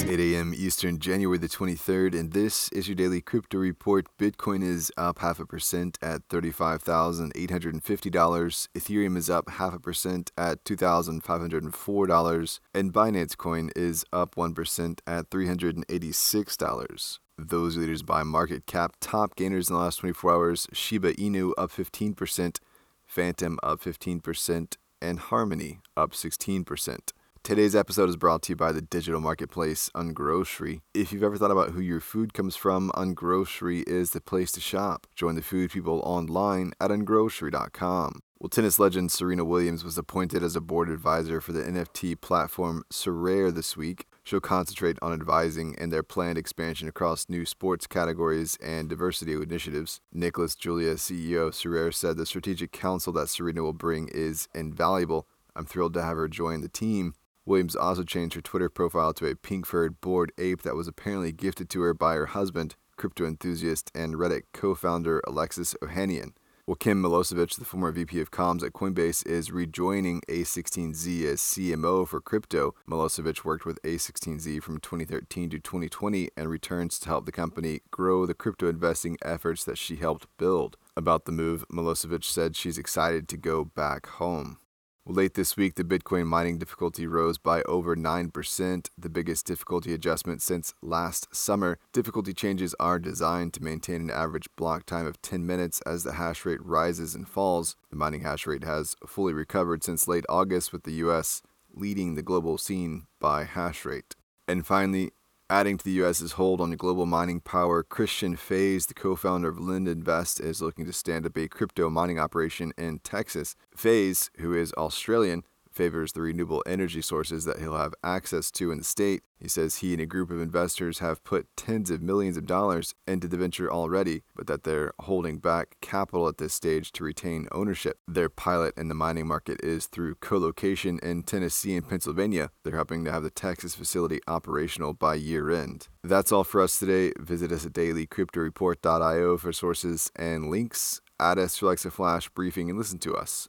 It's 8 a.m. Eastern, January the 23rd, and this is your daily crypto report. Bitcoin is up half a percent at $35,850. Ethereum is up half a percent at $2,504. And Binance Coin is up 1% at $386. Those leaders by market cap. Top gainers in the last 24 hours Shiba Inu up 15%, Fantom up 15%, and Harmony up 16%. Today's episode is brought to you by the digital marketplace Ungrocery. If you've ever thought about who your food comes from, Ungrocery is the place to shop. Join the food people online at ungrocery.com. Well, tennis legend Serena Williams was appointed as a board advisor for the NFT platform Sorare this week. She'll concentrate on advising in their planned expansion across new sports categories and diversity initiatives. Nicolas Julia, CEO of Sorare, said the strategic counsel that Serena will bring is invaluable. I'm thrilled to have her join the team. Williams also changed her Twitter profile to a pink furred bored ape that was apparently gifted to her by her husband, crypto enthusiast and Reddit co founder Alexis Ohanian. Well, Kim Milosevich, the former VP of comms at Coinbase, is rejoining A16Z as CMO for crypto. Milosevich worked with A16Z from 2013 to 2020 and returns to help the company grow the crypto investing efforts that she helped build. About the move, Milosevich said she's excited to go back home. Late this week, the Bitcoin mining difficulty rose by over 9%, the biggest difficulty adjustment since last summer. Difficulty changes are designed to maintain an average block time of 10 minutes as the hash rate rises and falls. The mining hash rate has fully recovered since late August, with the US leading the global scene by hash rate. And finally, Adding to the U.S.'s hold on the global mining power, Christian Faes, the co founder of LendInvest, is looking to stand up a crypto mining operation in Texas. Faes, who is Australian, favors the renewable energy sources that he'll have access to in the state. He says he and a group of investors have put tens of millions of dollars into the venture already, but that they're holding back capital at this stage to retain ownership. Their pilot in the mining market is through co location in Tennessee and Pennsylvania. They're hoping to have the Texas facility operational by year end. That's all for us today. Visit us at dailycryptoreport.io for sources and links. Add us for Alexa Flash briefing and listen to us